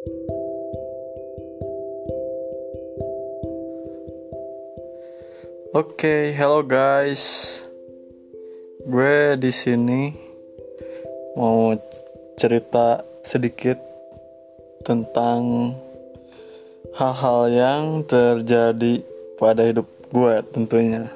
Oke, okay, hello guys. Gue di sini mau cerita sedikit tentang hal-hal yang terjadi pada hidup gue tentunya.